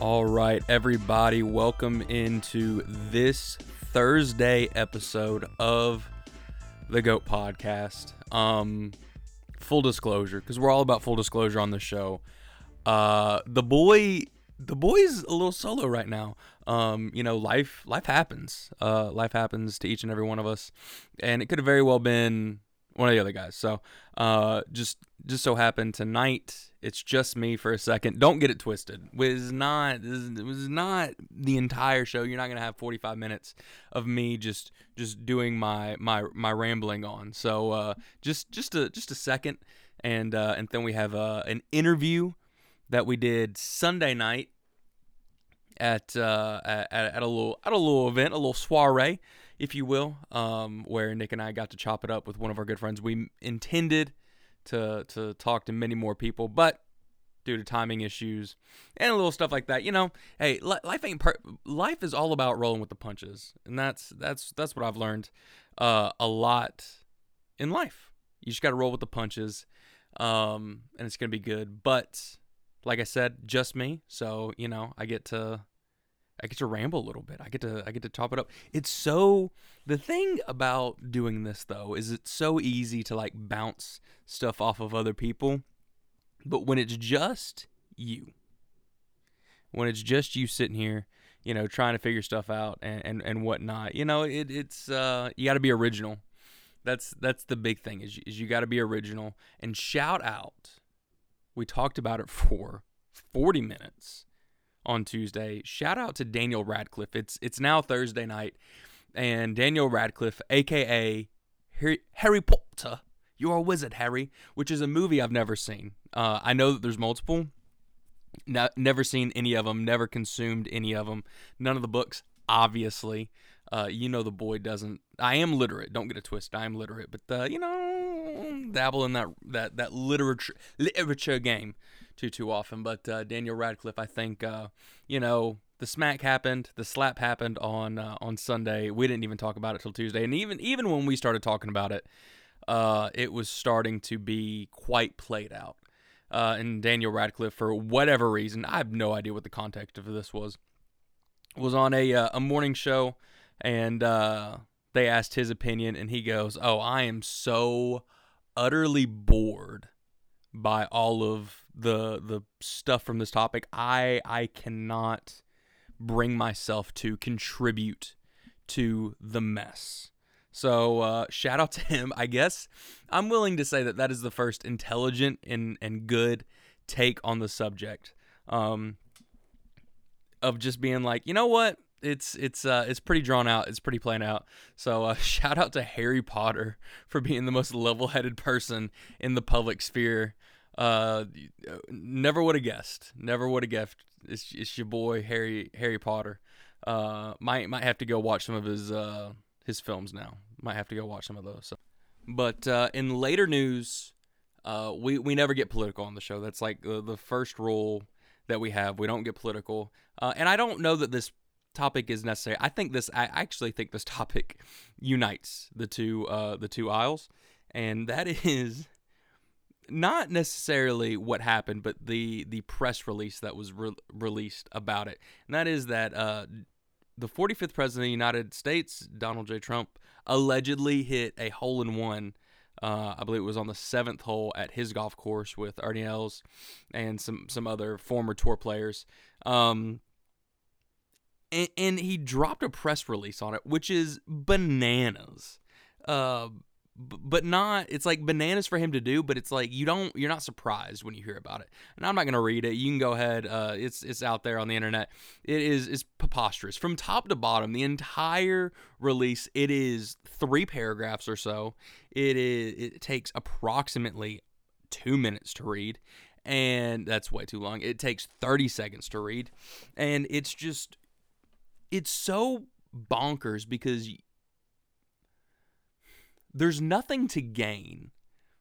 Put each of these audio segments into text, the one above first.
All right, everybody, welcome into this Thursday episode of the Goat Podcast. Um, full disclosure, because we're all about full disclosure on the show. Uh, the boy, the boy's a little solo right now. Um, you know, life, life happens. Uh, life happens to each and every one of us, and it could have very well been one of the other guys. So, uh, just just so happened tonight it's just me for a second. Don't get it twisted. Was not was not the entire show. You're not gonna have 45 minutes of me just just doing my my my rambling on. So uh, just just a just a second, and uh, and then we have uh, an interview that we did Sunday night at, uh, at at a little at a little event, a little soiree, if you will, um, where Nick and I got to chop it up with one of our good friends. We intended to to talk to many more people, but due to timing issues and a little stuff like that, you know, hey, life ain't per- life is all about rolling with the punches, and that's that's that's what I've learned uh, a lot in life. You just got to roll with the punches, um, and it's gonna be good. But like I said, just me, so you know, I get to I get to ramble a little bit. I get to I get to chop it up. It's so the thing about doing this though is it's so easy to like bounce stuff off of other people. But when it's just you, when it's just you sitting here, you know, trying to figure stuff out and and, and whatnot, you know, it, it's uh you got to be original. That's that's the big thing is, is you got to be original and shout out. We talked about it for 40 minutes on Tuesday. Shout out to Daniel Radcliffe. It's it's now Thursday night, and Daniel Radcliffe, aka Harry, Harry Potter, You're a Wizard, Harry, which is a movie I've never seen. Uh, I know that there's multiple. Never seen any of them. Never consumed any of them. None of the books, obviously. Uh, you know the boy doesn't. I am literate. Don't get it twisted. I am literate, but uh, you know, dabble in that that that literature literature game too too often. But uh, Daniel Radcliffe, I think, uh, you know, the smack happened, the slap happened on uh, on Sunday. We didn't even talk about it till Tuesday, and even even when we started talking about it, uh, it was starting to be quite played out. Uh, and Daniel Radcliffe, for whatever reason, I have no idea what the context of this was, was on a uh, a morning show, and they asked his opinion, and he goes, "Oh, I am so." utterly bored by all of the the stuff from this topic. I I cannot bring myself to contribute to the mess. So uh, shout out to him. I guess I'm willing to say that that is the first intelligent and and good take on the subject. Um, of just being like, you know what? It's it's uh it's pretty drawn out. It's pretty planned out. So uh, shout out to Harry Potter for being the most level-headed person in the public sphere uh, never would have guessed. Never would have guessed. It's, it's your boy Harry Harry Potter. Uh, might might have to go watch some of his uh his films now. Might have to go watch some of those. So. But uh, in later news, uh, we we never get political on the show. That's like the, the first rule that we have. We don't get political. Uh, and I don't know that this topic is necessary. I think this. I actually think this topic unites the two uh the two aisles, and that is not necessarily what happened, but the the press release that was re- released about it, and that is that uh, the 45th president of the United States, Donald J. Trump, allegedly hit a hole in one. Uh, I believe it was on the seventh hole at his golf course with Ernie Els and some some other former tour players. Um, and, and he dropped a press release on it, which is bananas. Uh, but not it's like bananas for him to do but it's like you don't you're not surprised when you hear about it. And i'm not going to read it. You can go ahead uh, it's it's out there on the internet. It is is preposterous. From top to bottom the entire release it is three paragraphs or so. It is it takes approximately two minutes to read and that's way too long. It takes 30 seconds to read and it's just it's so bonkers because there's nothing to gain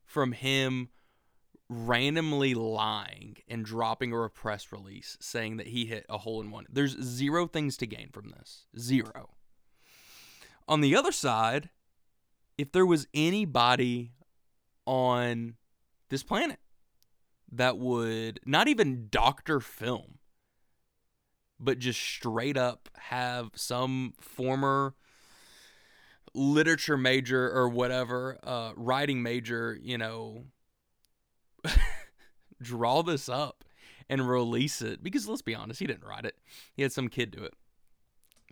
from him randomly lying and dropping a press release saying that he hit a hole in one. There's zero things to gain from this. Zero. On the other side, if there was anybody on this planet that would not even doctor film, but just straight up have some former literature major or whatever, uh, writing major, you know, draw this up and release it. Because let's be honest, he didn't write it, he had some kid do it.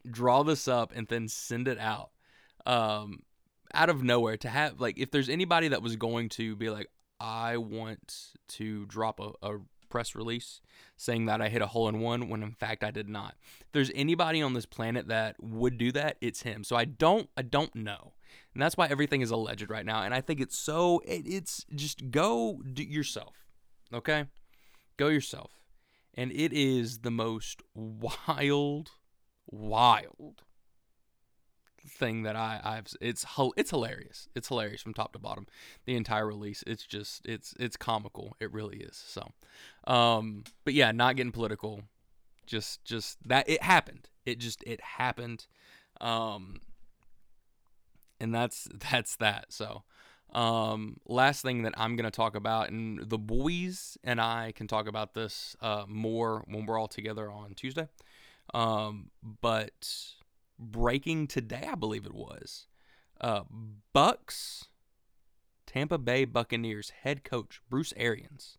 Draw this up and then send it out. Um, out of nowhere to have like if there's anybody that was going to be like I want to drop a, a press release saying that I hit a hole in one when in fact I did not. If there's anybody on this planet that would do that, it's him. So I don't I don't know. And that's why everything is alleged right now. And I think it's so it, it's just go do yourself. Okay? Go yourself. And it is the most wild wild thing that I I've it's it's hilarious. It's hilarious from top to bottom. The entire release. It's just it's it's comical. It really is. So, um, but yeah, not getting political. Just just that it happened. It just it happened. Um, and that's that's that. So, um, last thing that I'm gonna talk about, and the boys and I can talk about this uh more when we're all together on Tuesday. Um, but breaking today, I believe it was. Uh, Bucks, Tampa Bay Buccaneers head coach Bruce Arians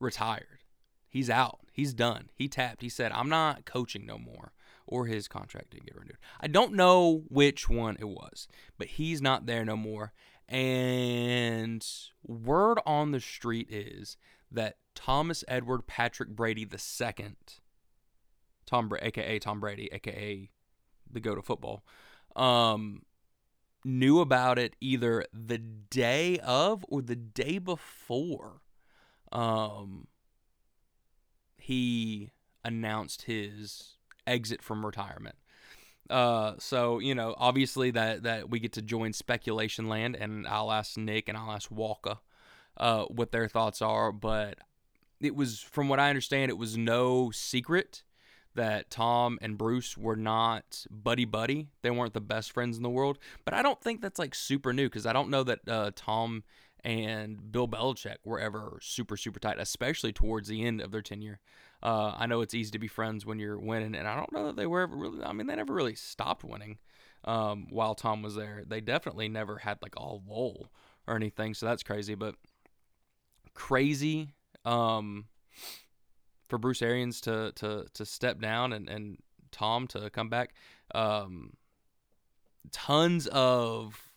retired. He's out. He's done. He tapped. He said, I'm not coaching no more. Or his contract didn't get renewed. I don't know which one it was, but he's not there no more. And word on the street is that Thomas Edward Patrick Brady II Tom, Brady, aka Tom Brady, aka the go to football, um, knew about it either the day of or the day before. Um, he announced his exit from retirement. Uh, so you know, obviously that that we get to join speculation land, and I'll ask Nick and I'll ask Walker, uh, what their thoughts are. But it was, from what I understand, it was no secret that Tom and Bruce were not buddy buddy. They weren't the best friends in the world. But I don't think that's like super new because I don't know that uh, Tom and Bill Belichick were ever super super tight, especially towards the end of their tenure. Uh, I know it's easy to be friends when you're winning, and I don't know that they were ever really. I mean, they never really stopped winning um, while Tom was there. They definitely never had like a lull or anything. So that's crazy, but crazy. Um, for Bruce Arians to to to step down and and Tom to come back. Um, tons of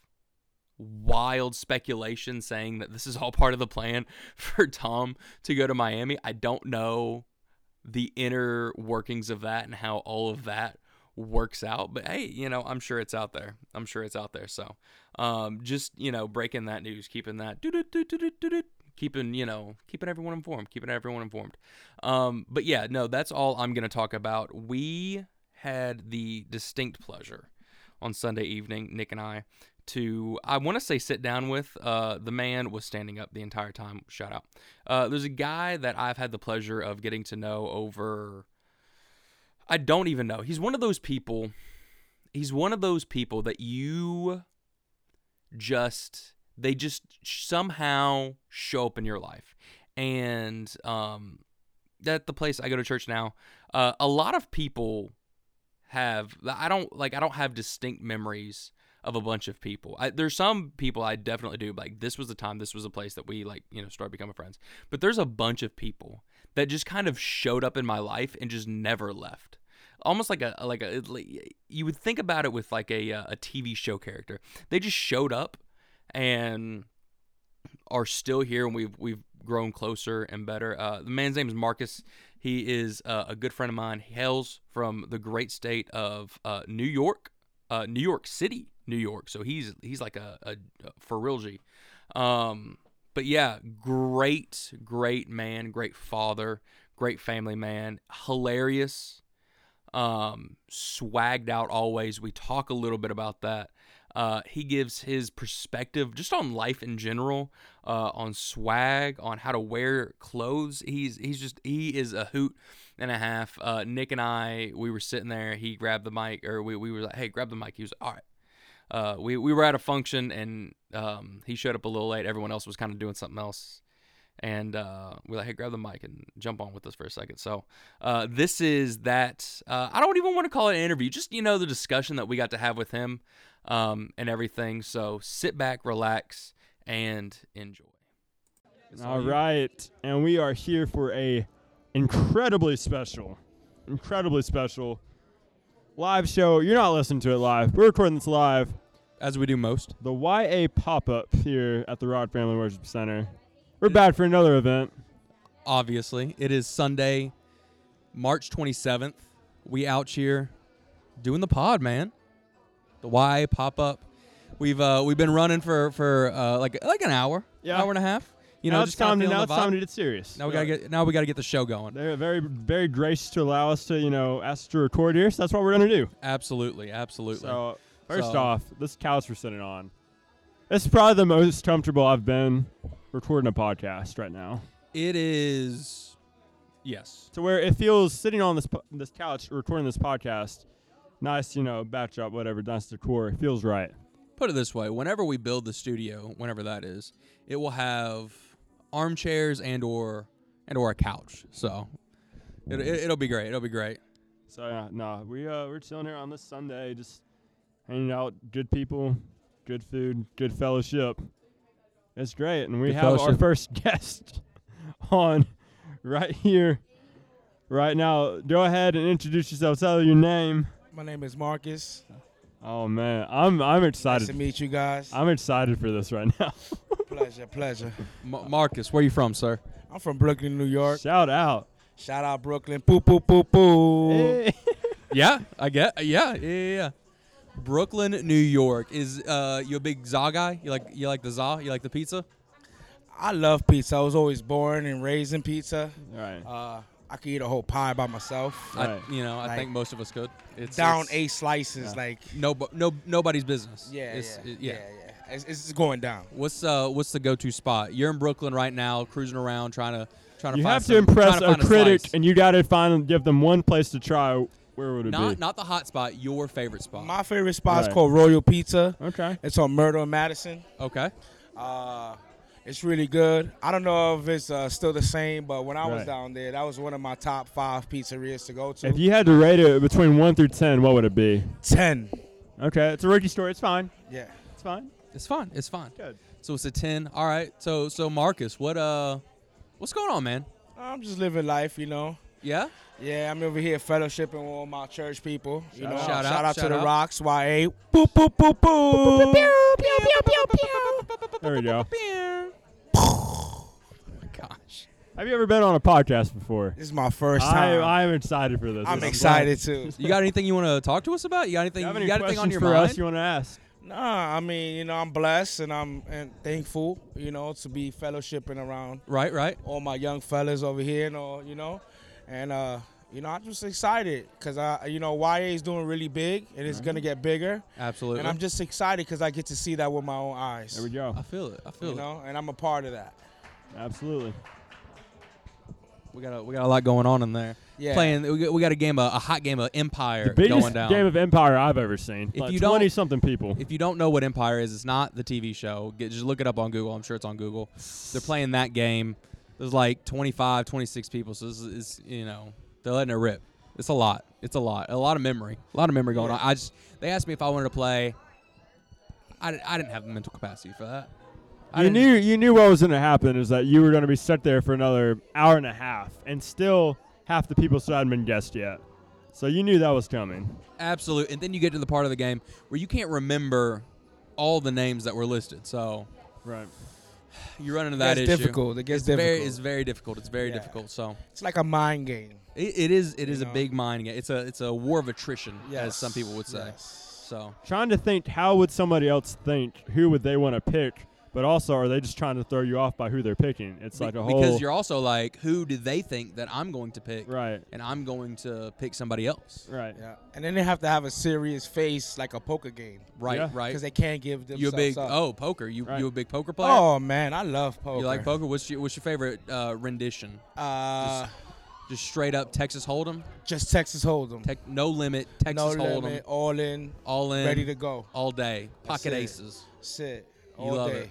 wild speculation saying that this is all part of the plan for Tom to go to Miami. I don't know the inner workings of that and how all of that works out, but hey, you know, I'm sure it's out there. I'm sure it's out there. So, um, just you know, breaking that news, keeping that keeping you know keeping everyone informed keeping everyone informed. Um, but yeah no that's all i'm going to talk about. We had the distinct pleasure on sunday evening nick and i to i want to say sit down with uh, the man was standing up the entire time. Shout out. Uh, there's a guy that i've had the pleasure of getting to know over i don't even know. He's one of those people he's one of those people that you just they just somehow show up in your life. And um, at the place I go to church now, uh, a lot of people have. I don't like. I don't have distinct memories of a bunch of people. I, there's some people I definitely do. Like this was the time. This was a place that we like. You know, started becoming friends. But there's a bunch of people that just kind of showed up in my life and just never left almost like a like a you would think about it with like a uh, a TV show character. They just showed up and are still here, and we've we've grown closer and better. Uh, the man's name is Marcus. He is uh, a good friend of mine. He hails from the great state of uh, New York, uh, New York City, New York. So he's he's like a, a, a for real G. Um, but yeah, great, great man, great father, great family man, hilarious, um, swagged out always. We talk a little bit about that. Uh, he gives his perspective just on life in general, uh, on swag, on how to wear clothes. He's he's just he is a hoot and a half. Uh, Nick and I we were sitting there. He grabbed the mic, or we, we were like, "Hey, grab the mic." He was "All right." uh, we we were at a function and um, he showed up a little late. Everyone else was kind of doing something else, and uh, we're like, "Hey, grab the mic and jump on with us for a second. So uh, this is that. Uh, I don't even want to call it an interview. Just you know the discussion that we got to have with him um, and everything. So sit back, relax, and enjoy. All right, and we are here for a incredibly special, incredibly special live show. You're not listening to it live. We're recording this live. as we do most. The YA pop up here at the Rod Family Worship Center. We're back for another event. obviously. It is Sunday, March 27th. We out here doing the pod, man. The Y pop up. We've uh we've been running for for uh like like an hour, Yeah. hour and a half. You now know, it's just kinda time to feeling now the it's time to get serious. Now we gotta get now we gotta get the show going. They're very very gracious to allow us to you know ask to record here. So that's what we're gonna do. Absolutely, absolutely. So first So- off, this couch we're sitting on. This is probably the most comfortable I've been recording a podcast right now. it is yes. to where it feels sitting on this po- this couch recording this podcast, nice, you know, backdrop, whatever, nice decor. It feels right. Put it this way, whenever we build the studio, whenever that is, it will have armchairs and or and or a couch. So it, it, it'll be great. It'll be great. So yeah, no, we uh we're chilling here on this Sunday, just hanging out, good people, good food, good fellowship. It's great, and we Good have our first guest on right here, right now. Go ahead and introduce yourself. Tell your name. My name is Marcus. Oh man, I'm I'm excited. Nice excited. to meet you guys. I'm excited for this right now. pleasure, pleasure. Ma- Marcus, where you from, sir? I'm from Brooklyn, New York. Shout out. Shout out Brooklyn. Poo poo poo poo. Hey. Yeah, I get. Yeah, yeah, yeah. Yeah. Brooklyn, New York. Is uh you a big za guy? You like you like the za? You like the pizza? I love pizza. I was always born and raised in pizza. Right. Uh, I could eat a whole pie by myself. Right. You know, I Like, think most of us could. It's Down it's eight slices, yeah. like No, no, nobody's business. yeah, It's- yeah, it- yeah, yeah. It's, it's going down. What's uh what's the go-to spot? You're in Brooklyn right now, cruising around, trying to trying to You find have to some- impress trying to a find critic, slice. and you got to find give them one place to try. Where would it not be? not the hot spot. Your favorite spot. My favorite spot Right. is called Royal Pizza. okay. It's on Myrtle and Madison. okay. Uh, it's really good. I don't know if it's uh, still the same, but when I was Right. down there, that was one of my top five pizzerias to go to. If you had to rate it between one through ten, what would it be? Ten. Okay, it's a rookie story. It's fine. Yeah. It's fine. It's fine. It's fine. Good. So it's a ten. All right. So so Marcus, what uh, what's going on, man? I'm just living life, you know. Yeah. Yeah, I'm over here fellowshipping with all my church people. You Shout know, out. Shout shout, out, out, shout to the. Rocks, YA. Boop boop boop boop. There we go. Oh my gosh. Have you ever been on a podcast before? This is my first I, time. I'm excited for this. I'm glad- excited too. You got anything you want to talk to us about? You got anything? You have You, got anything on questions your for mind? us you want to ask? Nah, I mean, you know, I'm blessed and I'm and thankful, you know, to be fellowshipping around right. Right. all my young fellas over here and all, you know, and uh, you know, I'm just excited because I, you know, YA is doing really big and it's gonna get bigger, Absolutely. and I'm just excited because I get to see that with my own eyes. There we go. I feel it. I feel You it. know, and I'm a part of that. Absolutely. We got a, we got a lot going on in there. Yeah. Playing. We got, we got a game, of, a hot game of Empire The biggest going down. game of Empire I've ever seen. If like you don't- 20 something people. If you don't know what Empire is, it's not the TV show. Get, just look it up on Google. I'm sure it's on Google. They're playing that game. There's like 25, 26 people. So this is, is you know, they're letting it rip. It's a lot. It's a lot. A lot of memory. A lot of memory going Yeah. on. I just they asked me if I wanted to play. I, I didn't have the mental capacity for that. I you knew you knew what was going to happen is that you were going to be stuck there for another hour and a half, and still half the people still hadn't been guessed yet. So you knew that was coming. Absolute. And then you get to the part of the game where you can't remember all the names that were listed. So Right. You run into that gets issue. difficult. It gets it's very, difficult. it's very difficult. It's very Yeah. difficult. So It's like a mind game. it, it is. It is You a know? big mind game. It's a it's a war of attrition, as some people would say. Yes. So Trying to think how would somebody else think? Who would they want to pick? But also, are they just trying to throw you off by who they're picking? It's be- like a whole because you're also like, who do they think that I'm going to pick, right, and I'm going to pick somebody else. right. Yeah. And then they have to have a serious face like a poker game Right. Yeah. Right. because they can't give themselves You a big up. oh poker? You Right. you a big poker player? Oh man, I love poker. You like poker? What's your what's your favorite uh, rendition? Uh, Just straight up Texas Hold'em. Just Texas Hold'em. Tec- no limit. Texas no Hold'em. limit, all in, All in. ready to go. all day. That's Pocket it. aces. Sit You all love day. it.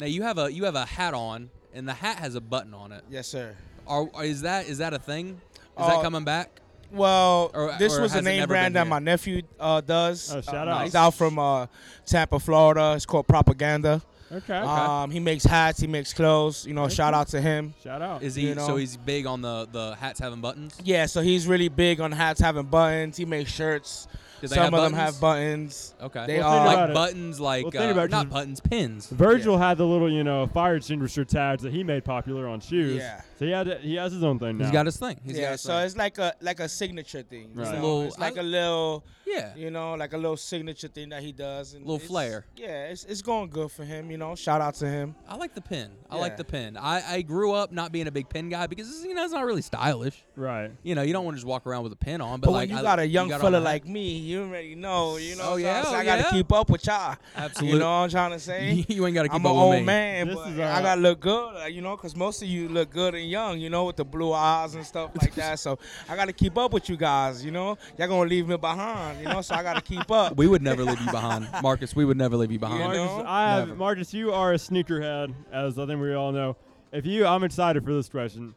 Now you have a you have a hat on, and the hat has a button on it. Yes, sir. Are, are- is that is that a thing? Is Uh, that coming back? Well, Or- this or was a name brand that here? my nephew uh, does. Oh, shout Uh, out. He's out from uh, Tampa, Florida. It's called Propaganda. Okay. Um, he makes hats. He makes clothes. You know, Okay. shout out to him. Shout out. Is he you know. so he's big on the the hats having buttons? Yeah, so he's really big on hats having buttons. He makes shirts. Some have of them have buttons. Okay. They Well, are like it. buttons, like Well, uh, about it, buttons, pins. Virgil had the little, you know, fire extinguisher tags that he made popular on shoes. Yeah. So he had to, he has his own thing now. He's got his thing. He's got yeah, his so thing. it's like a like a signature thing. you Right. know? A little- it's like I- a little, yeah. you know, like a little signature thing that he does. And Little flair. Yeah, it's, it's going good for him. You know, shout out to him. I like the pin. I like the pin. I, I grew up not being a big pin guy because you know it's not really stylish. right. You know, you don't want to just walk around with a pin on. But, But, like when you I- got a young got on fella the like me, you already know. You know, Oh, so yeah, so oh, I gotta yeah. keep up with y'all. Absolute- You know what I'm trying to say? you ain't got to keep I'm up an with old me. man, This but is, uh, I gotta look good, uh, you know, because most of you look good and young, you know, with the blue eyes and stuff like that. So I gotta keep up with you guys, you know. Y'all gonna leave me behind, you know, so I gotta keep up. We would never leave you behind, Marcus. We would never leave you behind. You Marcus, know? I have Never. Marcus. You are a sneakerhead, as I think we all know. If you, I'm excited for this question.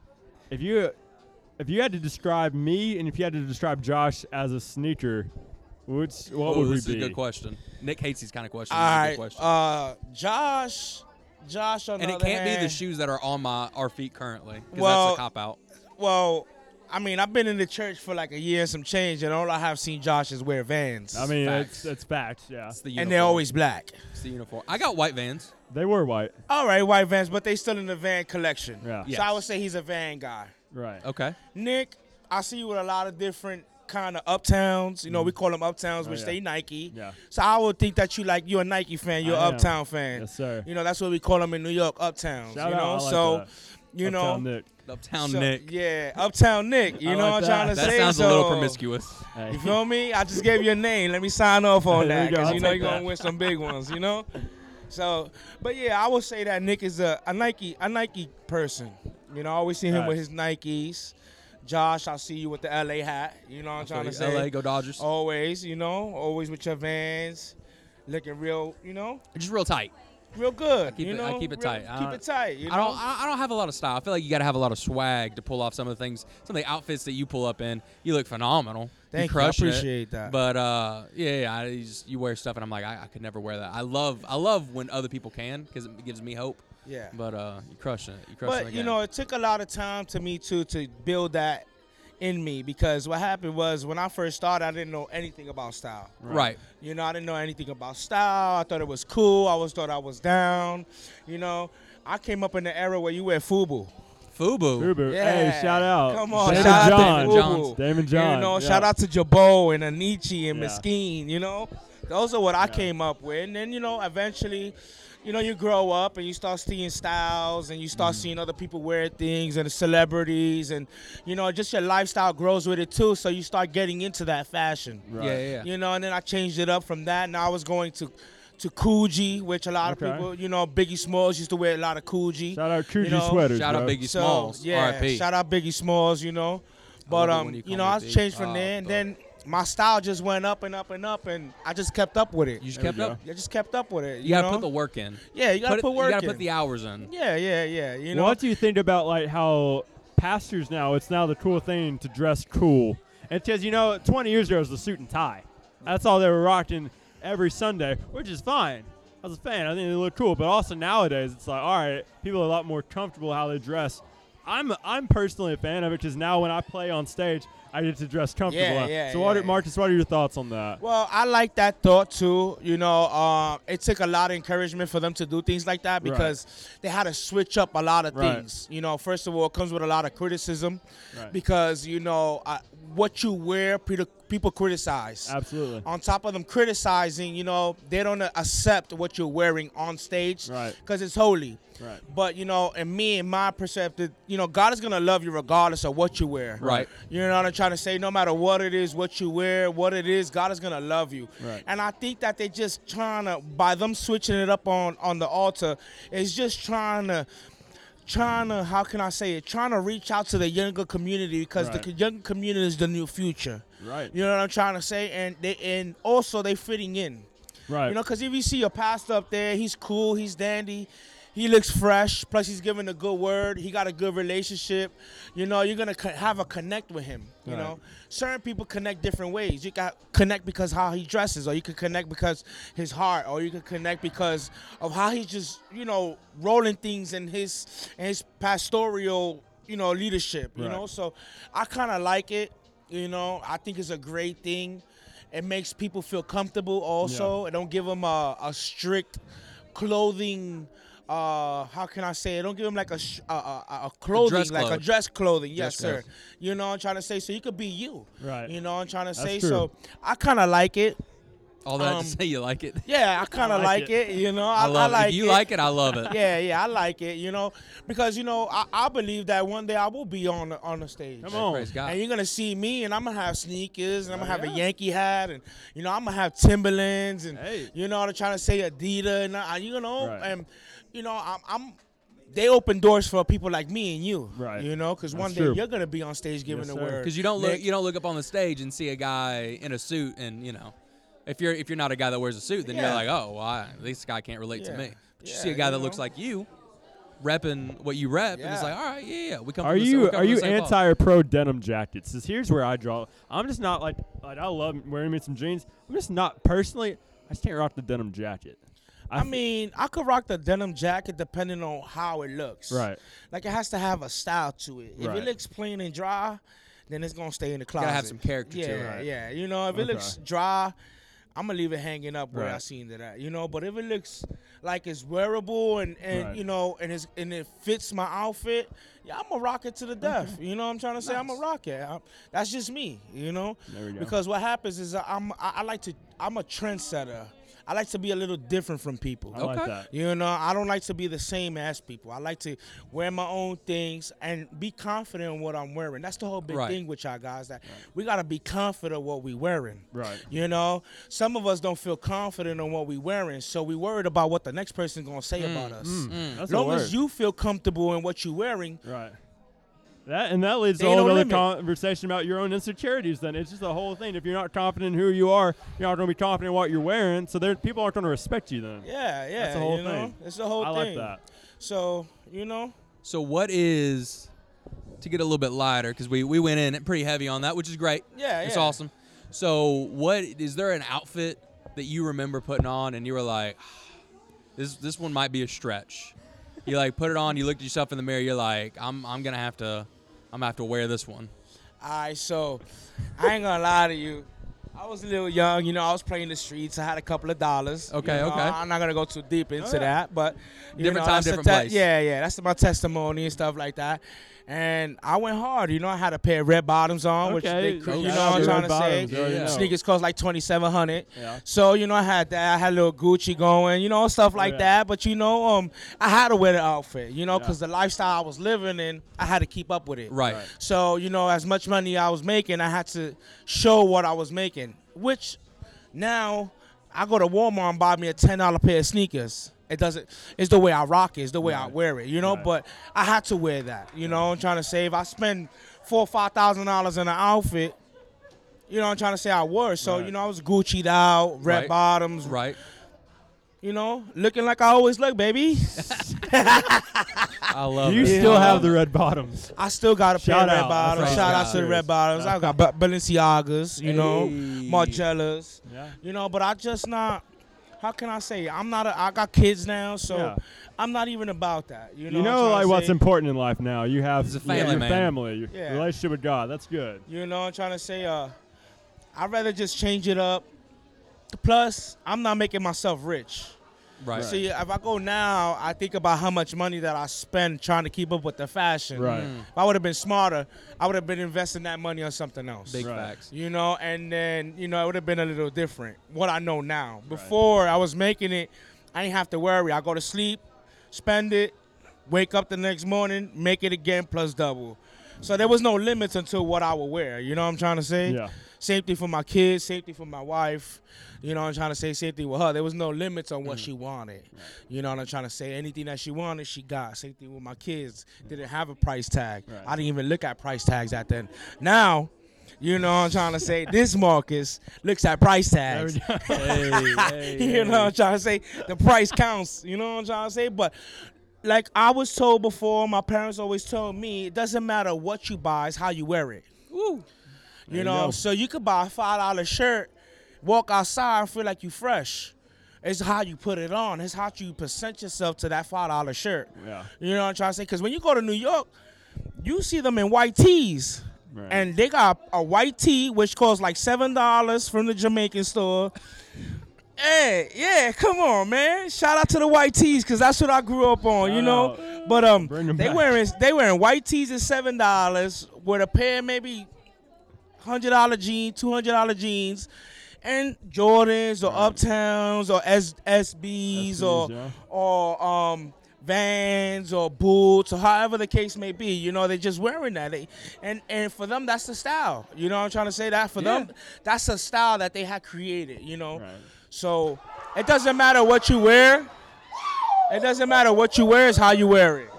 If you, if you had to describe me, and if you had to describe Josh as a sneaker, which what Oh, would we be? this is be? a good question. Nick hates these kind of questions. All This is a right, good question. uh, Josh, Josh on and the it other can't be the hand- shoes that are on my our feet currently. 'cause Well- that's a cop out. Well, I mean, I've been in the church for like a year and some change, and all I have seen Josh is wear Vans. I mean, Facts. it's it's facts. Yeah, It's the uniform. and they're always black. It's the uniform. I got white Vans. they were white. All right, white Vans, but they still in the Van collection. Yeah. Yes. So I would say he's a Van guy. Right. Okay. Nick, I see you with a lot of different kind of uptowns. You know, we mm. call them uptowns, Oh, which yeah. they Nike. Yeah. So I would think that you like you're a Nike fan, you're I an am. uptown fan. Yes, sir. You know, that's what we call them in New York, uptowns. Shout you out. know, I like so that. you Uptown know, Nick. Uptown so- Nick. Yeah, uptown Nick. You I know like what I'm that. trying to That say? That sounds a little promiscuous. You feel me? I just gave you a name. Let me sign off on that you because I'll you know you're gonna win some big ones. You know. So, but yeah, I would say that Nick is a, a Nike a Nike person. You know, I always see him with his Nikes. Josh, I see you with the LA hat. You know what I'm trying to say? LA, go Dodgers. Always, you know, always with your Vans, looking real, you know, Just real tight. Real good. keep you it- know, I keep it real- tight. I Keep don't- it tight. You know? I don't. I I don't have a lot of style. I feel like you got to have a lot of swag to pull off some of the things. Some of the outfits that you pull up in, you look phenomenal. Thank you. I crushing it. appreciate that. But uh, yeah, yeah I, you, just, you wear stuff, and I'm like, I, I could never wear that. I love, I love when other people can because it gives me hope. yeah. But uh, you crushing it. You crushing But the you know, it took a lot of time to me too to build that in me because what happened was when I first started, I didn't know anything about style. right? You know, I didn't know anything about style. I thought it was cool. I always thought I was down. You know, I came up in the era where you wear FUBU. Fubu. Fubu. Yeah. Hey, shout out. Come on, Damon shout out John. to FUBU. Daymond John. You know, yeah. shout out to Jabot and Anichi and Yeah. Mesquine. You know, those are what I Yeah. came up with. And then you know, eventually, you know, you grow up and you start seeing styles and you start Mm. seeing other people wear things and celebrities and you know, just your lifestyle grows with it too. So you start getting into that fashion. Right. Yeah, yeah. yeah. You know, and then I changed it up from that. Now I was going to to Coogi, which a lot Okay. of people, you know, Biggie Smalls used to wear a lot of Coogi. Shout out Coogi You know, sweaters. Shout out bro. Biggie So Smalls. yeah, R.I.P. shout out Biggie Smalls, you know. But um, you you, know, I changed from Oh, there, and then my style just went up and up and up, and I just kept up with it. You just kept we up. I just kept up with it. You, You gotta know? put the work in. yeah, you gotta it- put, work You gotta in. put the hours in. yeah, yeah, yeah. You know, what do you think about like how pastors now? It's now the cool thing to dress cool. It's because you know, 20 years ago it was the suit and tie. That's all they were rocking every Sunday, which is fine. I was a fan. I think they look cool. But also nowadays, it's like, all right, people are a lot more comfortable how they dress. I'm I'm personally a fan of it because now when I play on stage, I get to dress comfortable. Yeah, yeah, so, what, yeah, are, Marcus? What are your thoughts on that? Well, I like that thought too. You know, uh, it took a lot of encouragement for them to do things like that Right. because they had to switch up a lot of Right. things. You know, first of all, it comes with a lot of criticism Right. because you know uh, what you wear, people people criticize. Absolutely. on top of them criticizing, you know, they don't accept what you're wearing on stage Right. because it's holy. Right. But you know, and me and my perspective, you know, God is gonna love you regardless of what you wear. Right. You know what I'm trying to say? No matter what it is, what you wear, what it is, God is gonna love you. Right. And I think that they're just trying to, by them switching it up on on the altar, is just trying to trying to how can I say it? Trying to reach out to the younger community because Right. the young community is the new future. Right. You know what I'm trying to say? And they and also they fitting in. Right. You know, because if you see a pastor up there, he's cool, he's dandy, he looks fresh. Plus, he's giving a good word. He got a good relationship. You know, you're gonna co- have a connect with him. You Right. know, certain people connect different ways. You got connect because how he dresses, or you could connect because his heart, or you could connect because of how he's just you know rolling things in his in his pastoral you know leadership. You Right. know, so I kind of like it. You know, I think it's a great thing. It makes people feel comfortable. Also, it don't give them a, a strict clothing. Uh, how can I say it? Don't give him like a sh- a, a, a clothing, dress like a dress clothing. Yes, Dress sir. code. You know, what I'm trying to say so you could be you. Right. You know, what I'm trying to That's say true. so. I kind of like it. All that Um, to say you like it. Yeah, I kind of like like, it. it. You know, I I, love I like it. If you it. like it, I love it. Yeah, yeah, I like it. You know, because you know, I, I believe that one day I will be on the, on the stage. Come on. praise God. And you're gonna see me, and I'm gonna have sneakers, and I'm gonna Oh, have yeah. a Yankee hat, and you know I'm gonna have Timberlands, and Hey. you know I'm trying to say Adidas, and uh, you know, Right. and you know I'm, I'm. They open doors for people like me and you, Right. You know, because one day true. you're gonna be on stage giving Yes, the word. Because you don't look Nick. you don't look up on the stage and see a guy in a suit and you know, if you're if you're not a guy that wears a suit, then you're like, oh, well, I, this guy can't relate to me. But you see a guy you that looks like you, repping what you rep, and it's like, all right, yeah, yeah, we come. Are from the, you we come are from you same cloth." anti or pro denim jackets? Because here's where I draw. I'm just not like like I love wearing me some jeans. I'm just not personally. I just can't rock the denim jacket. I mean, I could rock the denim jacket depending on how it looks. right. Like it has to have a style to it. If Right. it looks plain and dry, then it's gonna stay in the closet. Gotta have some character to yeah, it. Right. Yeah, You know, if it looks dry, I'm gonna leave it hanging up where I seen it at. You know, but if it looks like it's wearable and, and Right. you know and it's and it fits my outfit, yeah, I'm gonna rock it to the death. You know what I'm trying to say? I'm Nice. gonna rock it. I'm, that's just me. You know, There we go. because what happens is I'm I, I like to I'm a trendsetter. I like to be a little different from people. I like Okay. that. You know, I don't like to be the same as people. I like to wear my own things and be confident in what I'm wearing. That's the whole big Right. thing with y'all guys that we gotta be confident what we wearing. Right. You know, some of us don't feel confident in what we wearing, so we worried about what the next person's gonna say about us. Mm, Mm. That's As a long word. as you feel comfortable in what you're wearing, Right. That and that leads to They a whole other conversation about your own insecurities. Then it's just the whole thing. If you're not confident in who you are, you're not going to be confident in what you're wearing. So there, people aren't going to respect you then. yeah, yeah, the whole you know, thing. it's the whole I thing. I like that. So you know, So what is to get a little bit lighter because we we went in pretty heavy on that, which is great. yeah, It's yeah. awesome. So, what is there an outfit that you remember putting on and you were like, ah, this this one might be a stretch. You like put it on, you looked at yourself in the mirror, you're like, I'm I'm gonna have to I'm gonna have to wear this one. All right, so I ain't gonna lie to you. I was a little young, you know. I was playing the streets. I had a couple of dollars. you Okay, know, okay. I'm not gonna go too deep into oh, yeah. that, but you Different know, time, different place. Yeah, yeah. That's my testimony and stuff like that. And I went hard. You know, I had a pair of red bottoms on, which they, cr- oh, you shout know what I'm trying red to bottoms, say. you already Yeah. Sneakers cost like 2,700. Yeah. So you know, I had that. I had a little Gucci going, you know, stuff like yeah. that. But you know, um, I had to wear the outfit, you know, Yeah. because the lifestyle I was living in, I had to keep up with it. Right. Right. So, you know, as much money I was making, I had to show what I was making, which now I go to Walmart and buy me a $10 pair of sneakers. It doesn't, it's the way I rock it, it's the way I wear it, you know, Right. but I had to wear that, you know, I'm trying to save. I spend four or five thousand dollars in an outfit, you know, I'm trying to say I wore. So, Right. you know, I was Gucci'd out, red Right. bottoms, Right. you know, looking like I always look, baby. I love you it. still Yeah. have the red bottoms? I still got a pair Shout of red out. bottoms. Praise Shout God. out to the red bottoms. I got Balenciagas, you know, Hey. Margielas, Yeah. you know, but I just not. How can I say? I'm not. A, I got kids now, so Yeah. I'm not even about that. You know, You what I'm know, trying like what's say? important in life now. You have It's a family, your man. family, your Yeah. relationship with God. That's good. You know, I'm trying to say. Uh, I'd rather just change it up. Plus, I'm not making myself rich. Right. See, if I go now, I think about how much money that I spend trying to keep up with the fashion. Right. Mm. If I would have been smarter, I would have been investing that money on something else. Big Right. facts. you know, and then you know it would have been a little different. What I know now. Before I was making it, I didn't have to worry. I go to sleep, spend it, wake up the next morning, make it again plus double. So there was no limits until what I would wear. You know what I'm trying to say? Yeah. Same thing for my kids. safety for my wife. You know, what I'm trying to say safety thing with her. There was no limits on what she wanted. You know what I'm trying to say. Anything that she wanted, she got. Safety with my kids. Didn't have a price tag. Right. I didn't even look at price tags at then. Now. You know what I'm trying to say? This Marcus looks at price tags. Hey, hey, you know what I'm trying to say? The price counts. You know what I'm trying to say? But like I was told before, my parents always told me, it doesn't matter what you buy, it's how you wear it. There You you know, go. so you could buy a five dollar shirt, walk outside and feel like you fresh. It's how you put it on. It's how you present yourself to that five dollar shirt. Yeah. You know what I'm trying to say? Because when you go to New York, you see them in white tees. Right. And they got a white tee which costs like seven dollars from the Jamaican store. Hey, yeah, come on, man! Shout out to the white tees because that's what I grew up on, you know. But um, they back. wearing they wearing white tees at seven dollars with a pair maybe hundred dollar jeans, two hundred dollar jeans, and Jordans or Uptowns or S SBs or yeah. or um Vans or boots or however the case may be. You know, they're just wearing that. They, and and for them, that's the style. You know, what I'm trying to say that for them, that's a style that they had created. You know, Right. so it doesn't matter what you wear. It doesn't matter what you wear; is how you wear it.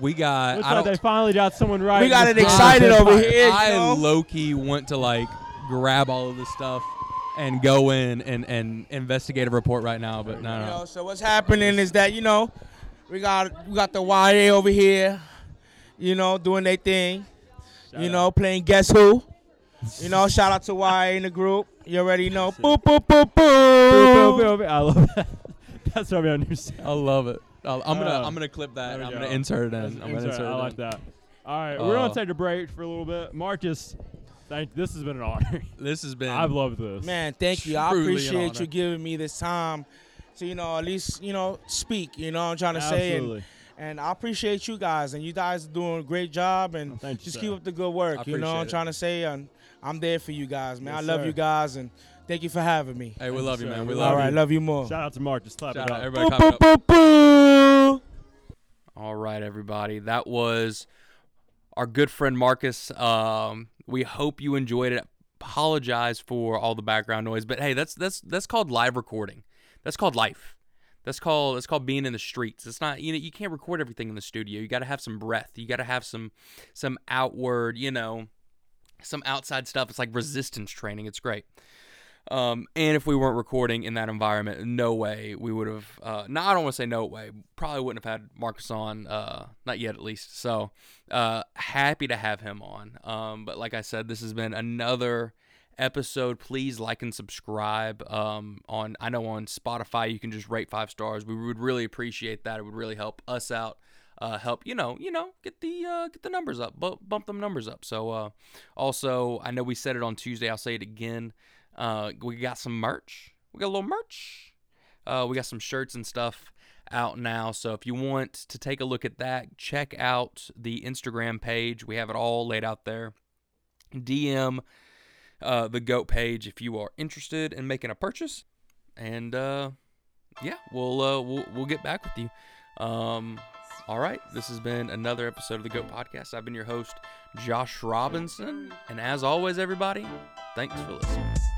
We got. Looks I like don't, they finally got someone right. We got it excited podcast. over here. you I know? low key want to like grab all of this stuff and go in and, and investigate a report right now, but no, You no. know, so what's happening is that you know, we got we got the YA over here, you know, doing their thing. Shout you out. know, playing Guess Who. You know, shout out to YA in the group. You already know. Boop boop boop Boop, boop, boop. boop. I love that. That's what I'm new sound. I love it. I'll- I'm gonna Uh, I'm gonna clip that. there we I'm go. gonna insert it in. I'm gonna insert. insert it I in. like that. All right, we're Uh, gonna take a break for a little bit. Marcus, thank. This has been an honor. This has been. I've loved this. Man, thank you. I Truly an appreciate honor. you giving me this time to, you know, at least, you know, speak. You know what I'm trying to say. And, Absolutely. and I appreciate you guys. And you guys are doing a great job. And Oh, thank you, just sir. keep up the good work. I You know what I'm appreciate it. trying to say. And I'm there for you guys, man. Yes, I love sir. you guys. And thank you for having me. hey, we love you, you, man. We We love All you. right. Love you more. Shout out to Marcus. Clap Shout it out, up. everybody. Boop, clap it boop, up. boop, boop. All right, everybody. That was our good friend Marcus. Um, we hope you enjoyed it. Apologize for all the background noise, but hey, that's that's that's called live recording. That's called life. That's called that's called being in the streets. It's not you know you can't record everything in the studio. You got to have some breath. You got to have some some outward you know some outside stuff. It's like resistance training. It's great. Um, and if we weren't recording in that environment, no way we would have. Uh, no, I don't want to say no way. Probably wouldn't have had Marcus on. Uh, not yet, at least. So uh, happy to have him on. Um, but like I said, this has been another episode. Please like and subscribe. Um, on I know on Spotify you can just rate five stars. We would really appreciate that. It would really help us out. Uh, help you know you know get the uh, get the numbers up bump, bump them numbers up so uh, also i know we said it on tuesday i'll say it again uh, we got some merch. We got a little merch. Uh, we got some shirts and stuff out now. So if you want to take a look at that, check out the Instagram page. We have it all laid out there. DM uh, the goat page if you are interested in making a purchase. And uh, yeah, we'll, uh, we'll we'll get back with you. Um, all right, this has been another episode of the Goat Podcast. I've been your host, Josh Robinson, and as always, everybody, thanks for listening.